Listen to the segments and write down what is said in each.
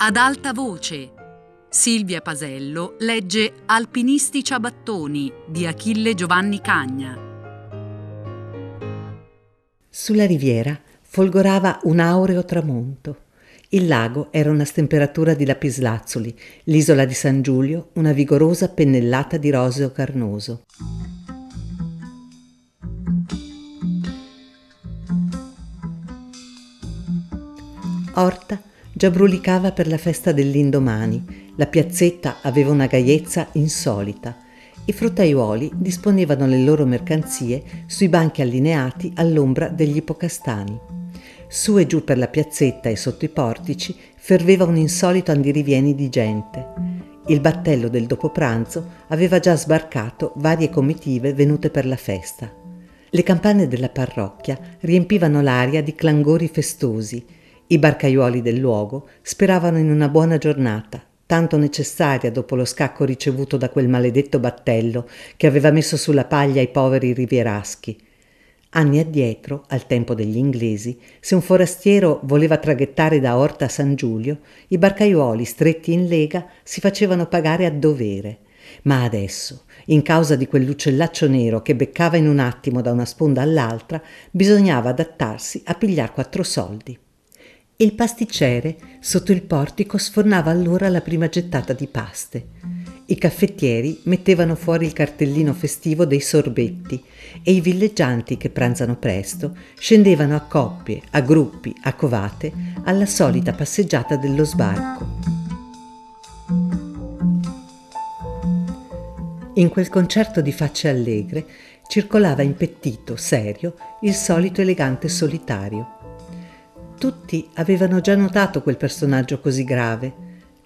Ad alta voce. Silvia Pasello legge Alpinisti ciabattoni di Achille Giovanni Cagna. Sulla riviera folgorava un aureo tramonto. Il lago era una stemperatura di lapislazzuli, l'isola di San Giulio una vigorosa pennellata di roseo carnoso. Orta già brulicava per la festa dell'indomani, la piazzetta aveva una gaiezza insolita. I fruttaiuoli disponevano le loro mercanzie sui banchi allineati all'ombra degli ipocastani. Su e giù per la piazzetta e sotto i portici ferveva un insolito andirivieni di gente. Il battello del dopopranzo aveva già sbarcato varie comitive venute per la festa. Le campane della parrocchia riempivano l'aria di clangori festosi. I barcaiuoli del luogo speravano in una buona giornata, tanto necessaria dopo lo scacco ricevuto da quel maledetto battello che aveva messo sulla paglia i poveri rivieraschi. Anni addietro, al tempo degli inglesi, se un forastiero voleva traghettare da Orta a San Giulio, i barcaiuoli stretti in lega si facevano pagare a dovere. Ma adesso, in causa di quell'uccellaccio nero che beccava in un attimo da una sponda all'altra, bisognava adattarsi a pigliar quattro soldi. Il pasticcere, sotto il portico, sfornava allora la prima gettata di paste. I caffettieri mettevano fuori il cartellino festivo dei sorbetti e i villeggianti che pranzano presto scendevano a coppie, a gruppi, a covate alla solita passeggiata dello sbarco. In quel concerto di facce allegre circolava impettito, serio, il solito elegante solitario. Tutti avevano già notato quel personaggio così grave,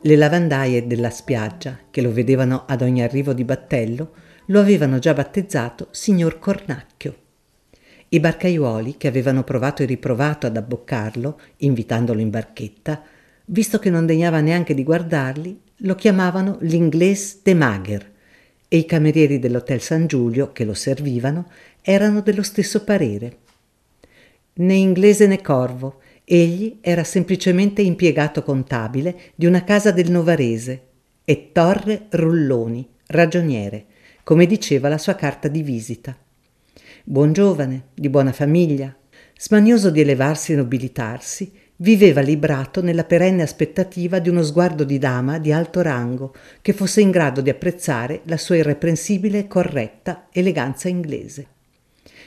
le lavandaie della spiaggia, che lo vedevano ad ogni arrivo di battello, lo avevano già battezzato signor Cornacchio. I barcaiuoli, che avevano provato e riprovato ad abboccarlo, invitandolo in barchetta, visto che non degnava neanche di guardarli, lo chiamavano l'inglese de Mager e i camerieri dell'Hotel San Giulio, che lo servivano, erano dello stesso parere. Né inglese né corvo, Egli era semplicemente impiegato contabile di una casa del Novarese e Torre Rulloni, ragioniere, come diceva la sua carta di visita. Buon giovane, di buona famiglia, smanioso di elevarsi e nobilitarsi, viveva librato nella perenne aspettativa di uno sguardo di dama di alto rango che fosse in grado di apprezzare la sua irreprensibile e corretta eleganza inglese.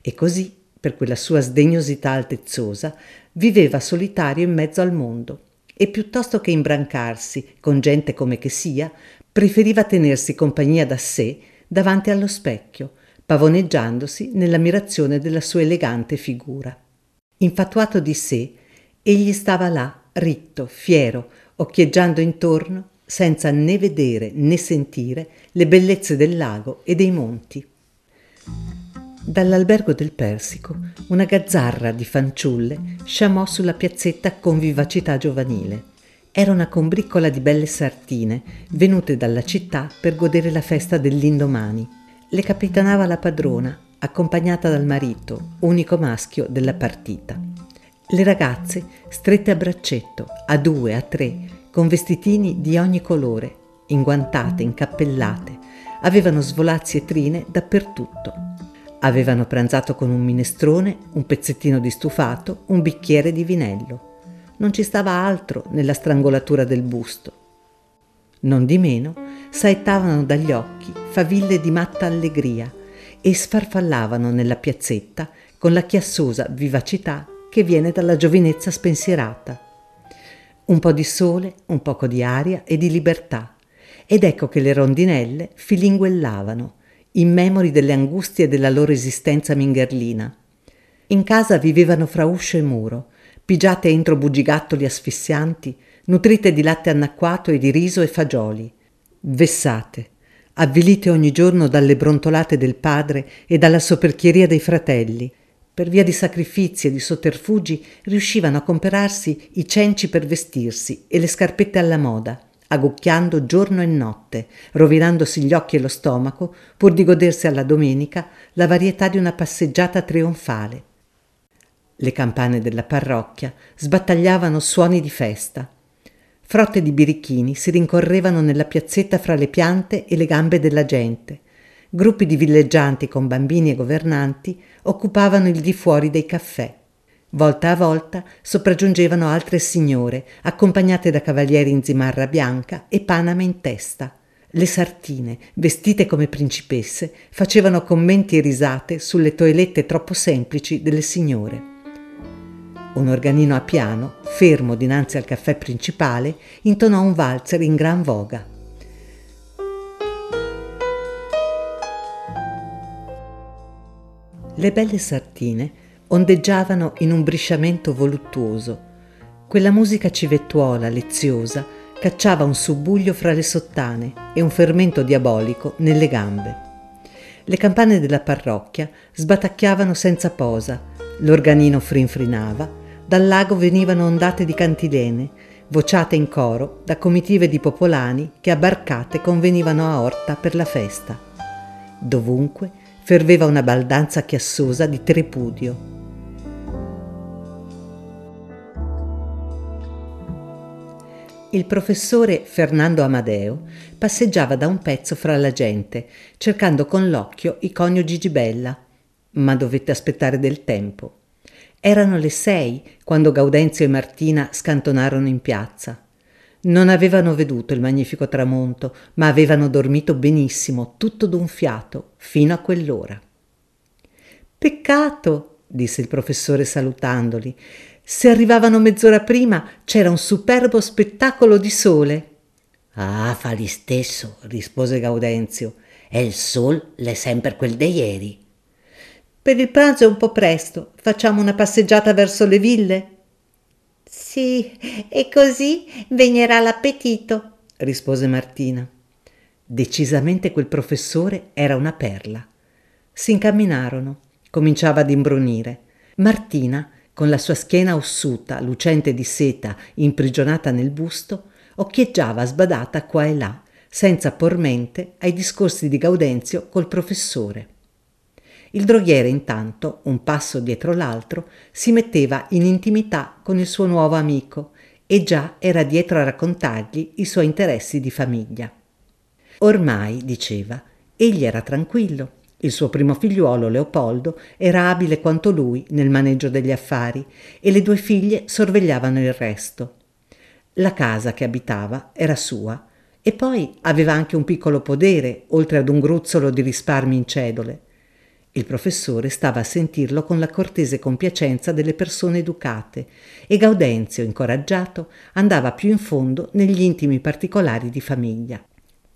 E così, per quella sua sdegnosità altezzosa, viveva solitario in mezzo al mondo e piuttosto che imbrancarsi con gente come che sia, preferiva tenersi compagnia da sé davanti allo specchio, pavoneggiandosi nell'ammirazione della sua elegante figura. Infatuato di sé, egli stava là, ritto, fiero, occhieggiando intorno, senza né vedere né sentire le bellezze del lago e dei monti. Dall'albergo del Persico una gazzarra di fanciulle sciamò sulla piazzetta con vivacità giovanile. Era una combriccola di belle sartine venute dalla città per godere la festa dell'indomani. Le capitanava la padrona, accompagnata dal marito, unico maschio della partita. Le ragazze, strette a braccetto, a due, a tre, con vestitini di ogni colore, inguantate, incappellate, avevano svolazzi e trine dappertutto. Avevano pranzato con un minestrone, un pezzettino di stufato, un bicchiere di vinello. Non ci stava altro nella strangolatura del busto. Non di meno, saettavano dagli occhi faville di matta allegria e sfarfallavano nella piazzetta con la chiassosa vivacità che viene dalla giovinezza spensierata. Un po' di sole, un poco di aria e di libertà. Ed ecco che le rondinelle filinguellavano, immemori delle angustie della loro esistenza mingerlina. In casa vivevano fra uscio e muro, pigiate entro bugigattoli asfissianti, nutrite di latte annacquato e di riso e fagioli, vessate, avvilite ogni giorno dalle brontolate del padre e dalla soperchieria dei fratelli. Per via di sacrifici e di sotterfugi riuscivano a comperarsi i cenci per vestirsi e le scarpette alla moda agucchiando giorno e notte, rovinandosi gli occhi e lo stomaco, pur di godersi alla domenica la varietà di una passeggiata trionfale. Le campane della parrocchia sbattagliavano suoni di festa. frotte di birichini si rincorrevano nella piazzetta fra le piante e le gambe della gente. Gruppi di villeggianti con bambini e governanti occupavano il di fuori dei caffè. Volta a volta sopraggiungevano altre signore, accompagnate da cavalieri in zimarra bianca e panama in testa. Le sartine, vestite come principesse, facevano commenti e risate sulle toelette troppo semplici delle signore. Un organino a piano, fermo dinanzi al caffè principale, intonò un valzer in gran voga. Le belle sartine ondeggiavano in un brisciamento voluttuoso. Quella musica civettuola, leziosa, cacciava un subbuglio fra le sottane e un fermento diabolico nelle gambe. Le campane della parrocchia sbatacchiavano senza posa, l'organino frinfrinava, dal lago venivano ondate di cantilene, vociate in coro da comitive di popolani che a barcate convenivano a Orta per la festa. Dovunque ferveva una baldanza chiassosa di tripudio. Il professore Fernando Amadeo passeggiava da un pezzo fra la gente, cercando con l'occhio i coniugi Gibella, ma dovette aspettare del tempo. Erano le sei quando Gaudenzio e Martina scantonarono in piazza. Non avevano veduto il magnifico tramonto, ma avevano dormito benissimo, tutto d'un fiato, fino a quell'ora. Peccato, disse il professore salutandoli, se arrivavano mezz'ora prima c'era un superbo spettacolo di sole. Ah, fa li stesso, rispose Gaudenzio. E il sol è sempre quel di ieri. Per il pranzo è un po' presto. Facciamo una passeggiata verso le ville? Sì, e così vegnerà l'appetito, rispose Martina. Decisamente quel professore era una perla. Si incamminarono. Cominciava ad imbrunire. Martina con la sua schiena ossuta, lucente di seta, imprigionata nel busto, occhieggiava sbadata qua e là, senza por mente ai discorsi di Gaudenzio col professore. Il droghiere intanto, un passo dietro l'altro, si metteva in intimità con il suo nuovo amico e già era dietro a raccontargli i suoi interessi di famiglia. Ormai, diceva, egli era tranquillo, il suo primo figliuolo, Leopoldo, era abile quanto lui nel maneggio degli affari e le due figlie sorvegliavano il resto. La casa che abitava era sua e poi aveva anche un piccolo podere, oltre ad un gruzzolo di risparmi in cedole. Il professore stava a sentirlo con la cortese compiacenza delle persone educate e Gaudenzio, incoraggiato, andava più in fondo negli intimi particolari di famiglia.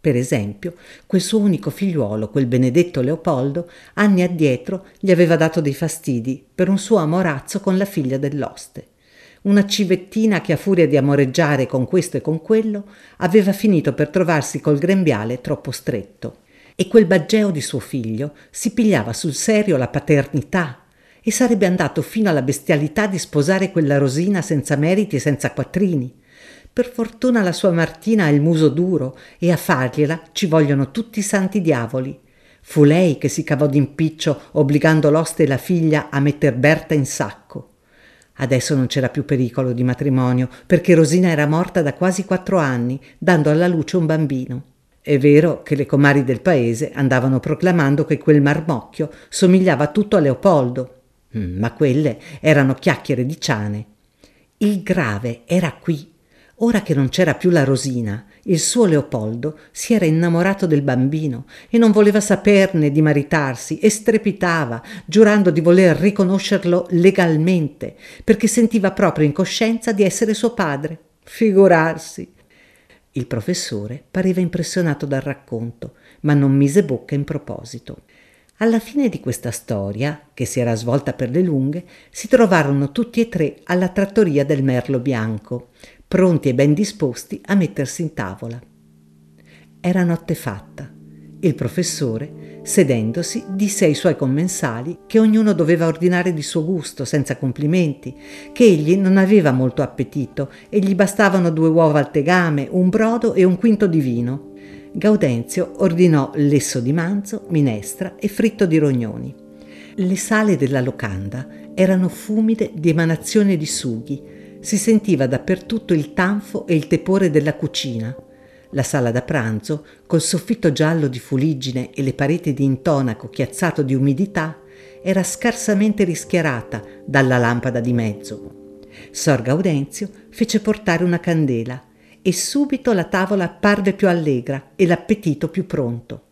Per esempio, quel suo unico figliuolo, quel benedetto Leopoldo, anni addietro gli aveva dato dei fastidi per un suo amorazzo con la figlia dell'oste. Una civettina che a furia di amoreggiare con questo e con quello aveva finito per trovarsi col grembiale troppo stretto. E quel baggeo di suo figlio si pigliava sul serio la paternità e sarebbe andato fino alla bestialità di sposare quella Rosina senza meriti e senza quattrini. Per fortuna la sua Martina ha il muso duro e a fargliela ci vogliono tutti i santi diavoli. Fu lei che si cavò d'impiccio obbligando l'oste e la figlia a metter Berta in sacco. Adesso non c'era più pericolo di matrimonio perché Rosina era morta da quasi quattro anni, dando alla luce un bambino. È vero che le comari del paese andavano proclamando che quel marmocchio somigliava tutto a Leopoldo, ma quelle erano chiacchiere di ciane. Il grave era qui Ora che non c'era più la Rosina, il suo Leopoldo si era innamorato del bambino e non voleva saperne di maritarsi e strepitava, giurando di voler riconoscerlo legalmente, perché sentiva proprio in coscienza di essere suo padre. Figurarsi. Il professore pareva impressionato dal racconto, ma non mise bocca in proposito. Alla fine di questa storia, che si era svolta per le lunghe, si trovarono tutti e tre alla trattoria del Merlo Bianco, pronti e ben disposti a mettersi in tavola. Era notte fatta. Il professore, sedendosi, disse ai suoi commensali che ognuno doveva ordinare di suo gusto, senza complimenti, che egli non aveva molto appetito e gli bastavano due uova al tegame, un brodo e un quinto di vino. Gaudenzio ordinò lesso di manzo, minestra e fritto di rognoni. Le sale della locanda erano fumide di emanazione di sughi, Si sentiva dappertutto il tanfo e il tepore della cucina. La sala da pranzo, col soffitto giallo di fuliggine e le pareti di intonaco chiazzato di umidità, era scarsamente rischiarata dalla lampada di mezzo. Sor Gaudenzio fece portare una candela e subito la tavola apparve più allegra e l'appetito più pronto.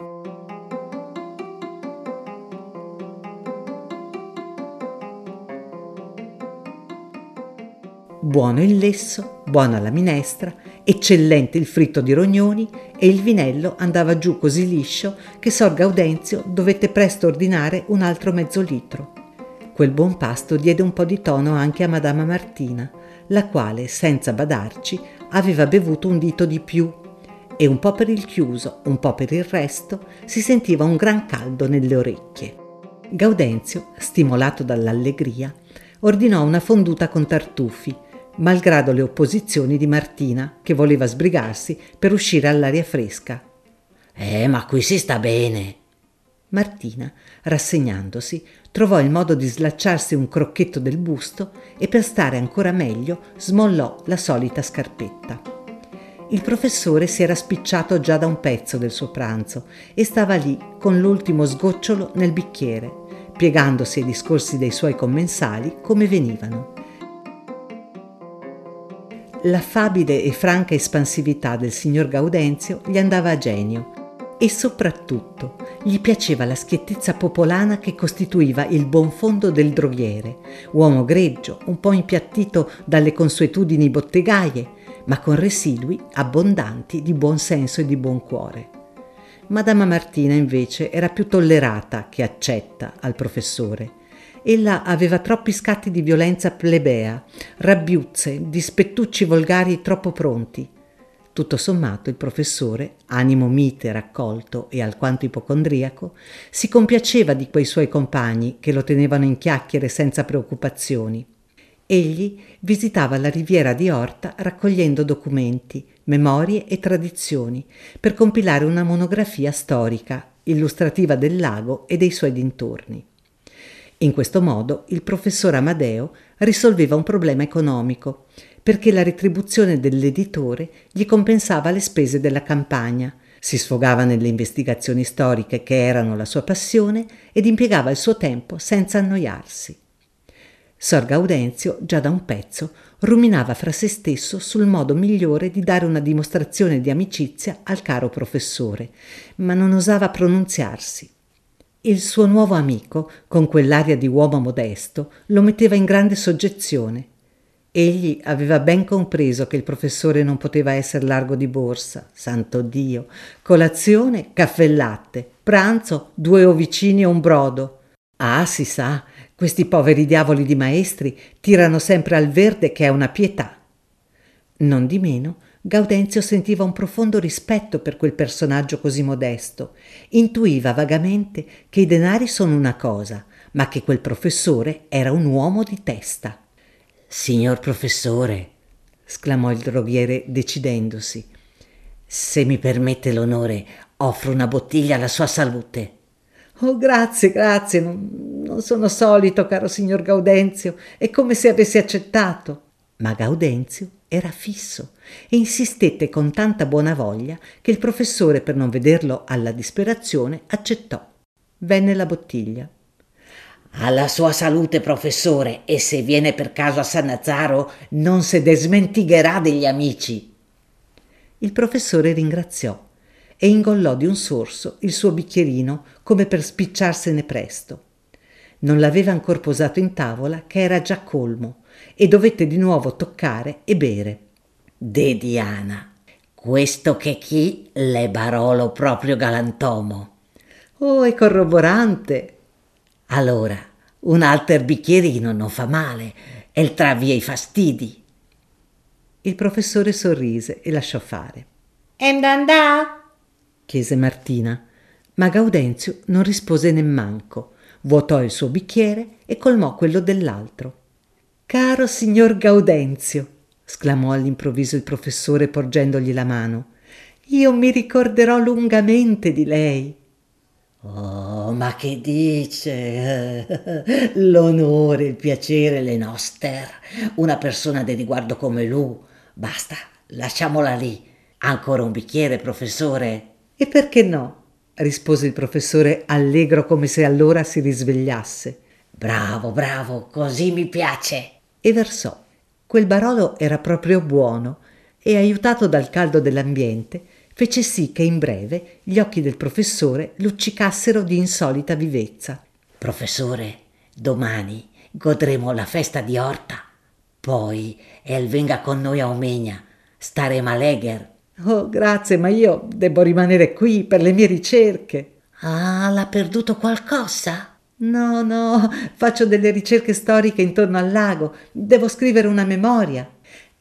Buono il lesso, buona la minestra, eccellente il fritto di rognoni e il vinello andava giù così liscio che Sor Gaudenzio dovette presto ordinare un altro mezzo litro. Quel buon pasto diede un po' di tono anche a Madama Martina, la quale, senza badarci, aveva bevuto un dito di più e un po' per il chiuso, un po' per il resto, si sentiva un gran caldo nelle orecchie. Gaudenzio, stimolato dall'allegria, ordinò una fonduta con tartufi, malgrado le opposizioni di Martina, che voleva sbrigarsi per uscire all'aria fresca. Eh, ma qui si sta bene. Martina, rassegnandosi, trovò il modo di slacciarsi un crocchetto del busto e per stare ancora meglio smollò la solita scarpetta. Il professore si era spicciato già da un pezzo del suo pranzo e stava lì con l'ultimo sgocciolo nel bicchiere, piegandosi ai discorsi dei suoi commensali come venivano. L'affabile e franca espansività del signor Gaudenzio gli andava a genio e soprattutto gli piaceva la schiettezza popolana che costituiva il buon fondo del droghiere, uomo greggio, un po' impiattito dalle consuetudini bottegaie, ma con residui abbondanti di buon senso e di buon cuore. Madama Martina invece era più tollerata che accetta al professore Ella aveva troppi scatti di violenza plebea, rabbiuzze, dispettucci volgari troppo pronti. Tutto sommato il professore, animo mite, raccolto e alquanto ipocondriaco, si compiaceva di quei suoi compagni che lo tenevano in chiacchiere senza preoccupazioni. Egli visitava la riviera di Orta raccogliendo documenti, memorie e tradizioni per compilare una monografia storica, illustrativa del lago e dei suoi dintorni. In questo modo il professor Amadeo risolveva un problema economico, perché la retribuzione dell'editore gli compensava le spese della campagna, si sfogava nelle investigazioni storiche che erano la sua passione ed impiegava il suo tempo senza annoiarsi. Sor Gaudenzio, già da un pezzo, ruminava fra se stesso sul modo migliore di dare una dimostrazione di amicizia al caro professore, ma non osava pronunziarsi. Il suo nuovo amico, con quell'aria di uomo modesto, lo metteva in grande soggezione. Egli aveva ben compreso che il professore non poteva essere largo di borsa, santo Dio. Colazione, caffè e latte. Pranzo, due ovicini e un brodo. Ah, si sa, questi poveri diavoli di maestri tirano sempre al verde che è una pietà. Non di meno, Gaudenzio sentiva un profondo rispetto per quel personaggio così modesto. Intuiva vagamente che i denari sono una cosa, ma che quel professore era un uomo di testa. Signor professore, sclamò il droghiere decidendosi, se mi permette l'onore, offro una bottiglia alla sua salute. Oh, grazie, grazie, non, non sono solito, caro signor Gaudenzio, è come se avessi accettato. Ma Gaudenzio era fisso e insistette con tanta buona voglia che il professore, per non vederlo alla disperazione, accettò. Venne la bottiglia. Alla sua salute, professore, e se viene per caso a San Nazaro non se desmentigherà degli amici. Il professore ringraziò e ingollò di un sorso il suo bicchierino come per spicciarsene presto. Non l'aveva ancor posato in tavola che era già colmo e dovette di nuovo toccare e bere. De Diana, questo che chi le barolo proprio galantomo. Oh, è corroborante. Allora, un alter bicchierino non fa male e il tra via i fastidi. Il professore sorrise e lasciò fare. Endandà? chiese Martina, ma Gaudenzio non rispose nemmanco, vuotò il suo bicchiere e colmò quello dell'altro. Caro signor Gaudenzio, sclamò all'improvviso il professore porgendogli la mano, io mi ricorderò lungamente di lei. Oh, ma che dice? L'onore, il piacere, le nostre. Una persona di riguardo come lui. Basta, lasciamola lì. Ancora un bicchiere, professore? E perché no? rispose il professore allegro come se allora si risvegliasse. Bravo, bravo, così mi piace. E versò. Quel barolo era proprio buono e, aiutato dal caldo dell'ambiente, fece sì che in breve gli occhi del professore luccicassero di insolita vivezza. Professore, domani godremo la festa di Orta. Poi El venga con noi a Omegna. Staremo a Legher. Oh, grazie, ma io devo rimanere qui per le mie ricerche. Ah, l'ha perduto qualcosa? No, no, faccio delle ricerche storiche intorno al lago. Devo scrivere una memoria.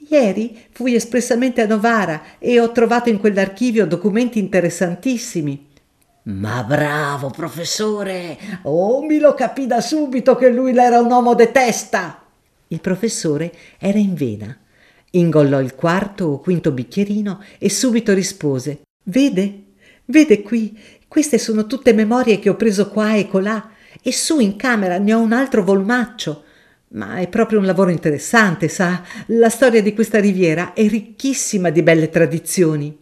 Ieri fui espressamente a Novara e ho trovato in quell'archivio documenti interessantissimi. Ma bravo, professore! Oh, mi lo capì da subito che lui era un uomo de testa! Il professore era in vena. Ingollò il quarto o quinto bicchierino e subito rispose: Vede? Vede qui? Queste sono tutte memorie che ho preso qua e colà, e su in camera ne ho un altro volmaccio. Ma è proprio un lavoro interessante, sa? La storia di questa riviera è ricchissima di belle tradizioni.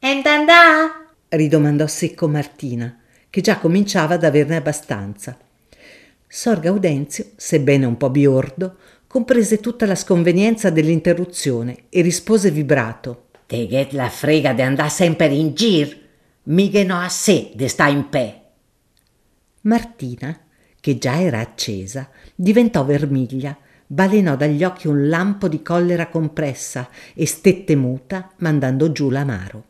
And andà? ridomandò secco Martina, che già cominciava ad averne abbastanza. Sor Gaudenzio, sebbene un po' biordo, comprese tutta la sconvenienza dell'interruzione e rispose vibrato. Te get la frega de andare sempre in gir, mica no a sé de sta in pe. Martina, che già era accesa, diventò vermiglia, balenò dagli occhi un lampo di collera compressa e stette muta, mandando giù l'amaro.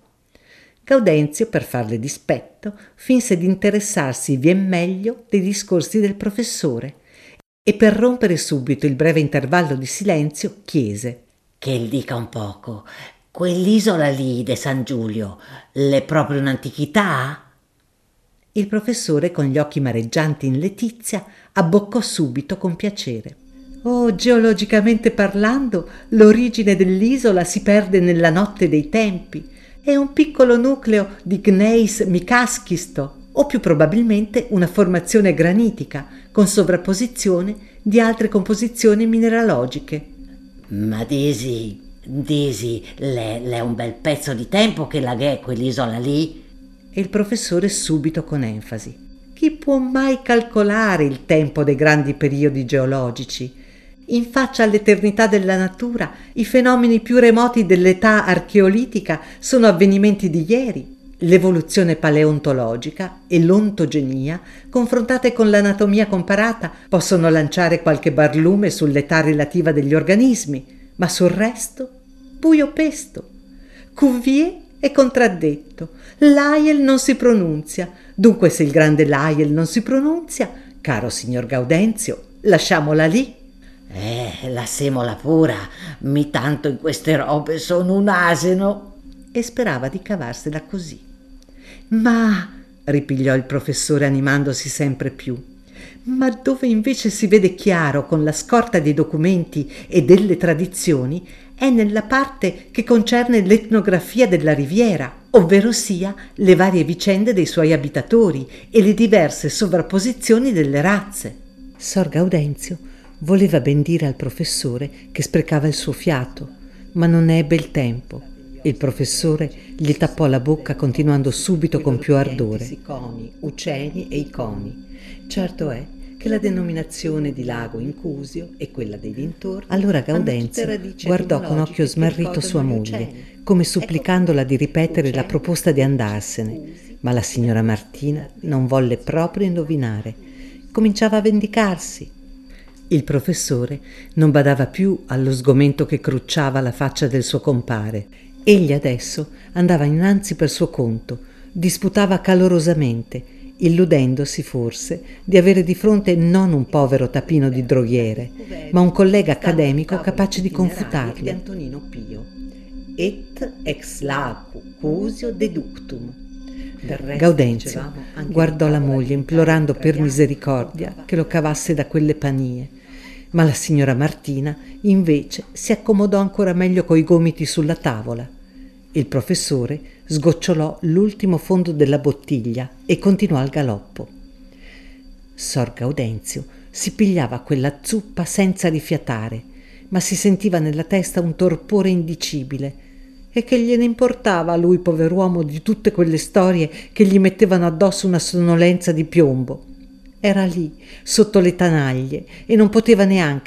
Gaudenzio, per farle dispetto, finse di interessarsi vien meglio dei discorsi del professore e per rompere subito il breve intervallo di silenzio chiese Che dica un poco, quell'isola lì de San Giulio, l'è proprio un'antichità? Il professore, con gli occhi mareggianti in letizia, abboccò subito con piacere. Oh, geologicamente parlando, l'origine dell'isola si perde nella notte dei tempi. È un piccolo nucleo di Gneis Mikaskisto, o più probabilmente una formazione granitica con sovrapposizione di altre composizioni mineralogiche. Ma Desi, Desi, l'è, l'è un bel pezzo di tempo che la quell'isola lì? E il professore subito con enfasi. Chi può mai calcolare il tempo dei grandi periodi geologici? In faccia all'eternità della natura, i fenomeni più remoti dell'età archeolitica sono avvenimenti di ieri. L'evoluzione paleontologica e l'ontogenia, confrontate con l'anatomia comparata, possono lanciare qualche barlume sull'età relativa degli organismi, ma sul resto, buio pesto. Cuvier è contraddetto, Lyell non si pronunzia. Dunque, se il grande Lyell non si pronunzia, caro signor Gaudenzio, lasciamola lì. Eh, la semola pura, mi tanto in queste robe sono un asino. E sperava di cavarsela così. Ma, ripigliò il professore animandosi sempre più, ma dove invece si vede chiaro con la scorta dei documenti e delle tradizioni è nella parte che concerne l'etnografia della riviera, ovvero sia le varie vicende dei suoi abitatori e le diverse sovrapposizioni delle razze. Sor Gaudenzio voleva ben dire al professore che sprecava il suo fiato, ma non ebbe il tempo. Il professore gli tappò la bocca continuando subito con più ardore. Siconi, uceni e iconi. Certo è che la denominazione di lago Incusio e quella dei dintorni. Allora Gaudenzio guardò con occhio smarrito sua moglie, come supplicandola di ripetere la proposta di andarsene, ma la signora Martina non volle proprio indovinare. Cominciava a vendicarsi. Il professore non badava più allo sgomento che crucciava la faccia del suo compare. Egli adesso andava innanzi per suo conto, disputava calorosamente, illudendosi forse di avere di fronte non un povero tapino di droghiere, ma un collega accademico capace di confutarlo. Antonino Pio. Et ex lacu cusio deductum. Gaudenzio guardò la moglie implorando per misericordia che lo cavasse da quelle panie, ma la signora Martina invece si accomodò ancora meglio coi gomiti sulla tavola. Il professore sgocciolò l'ultimo fondo della bottiglia e continuò al galoppo. Sor Gaudenzio si pigliava quella zuppa senza rifiatare, ma si sentiva nella testa un torpore indicibile. E che gliene importava a lui, pover'uomo, di tutte quelle storie che gli mettevano addosso una sonnolenza di piombo? Era lì, sotto le tanaglie, e non poteva neanche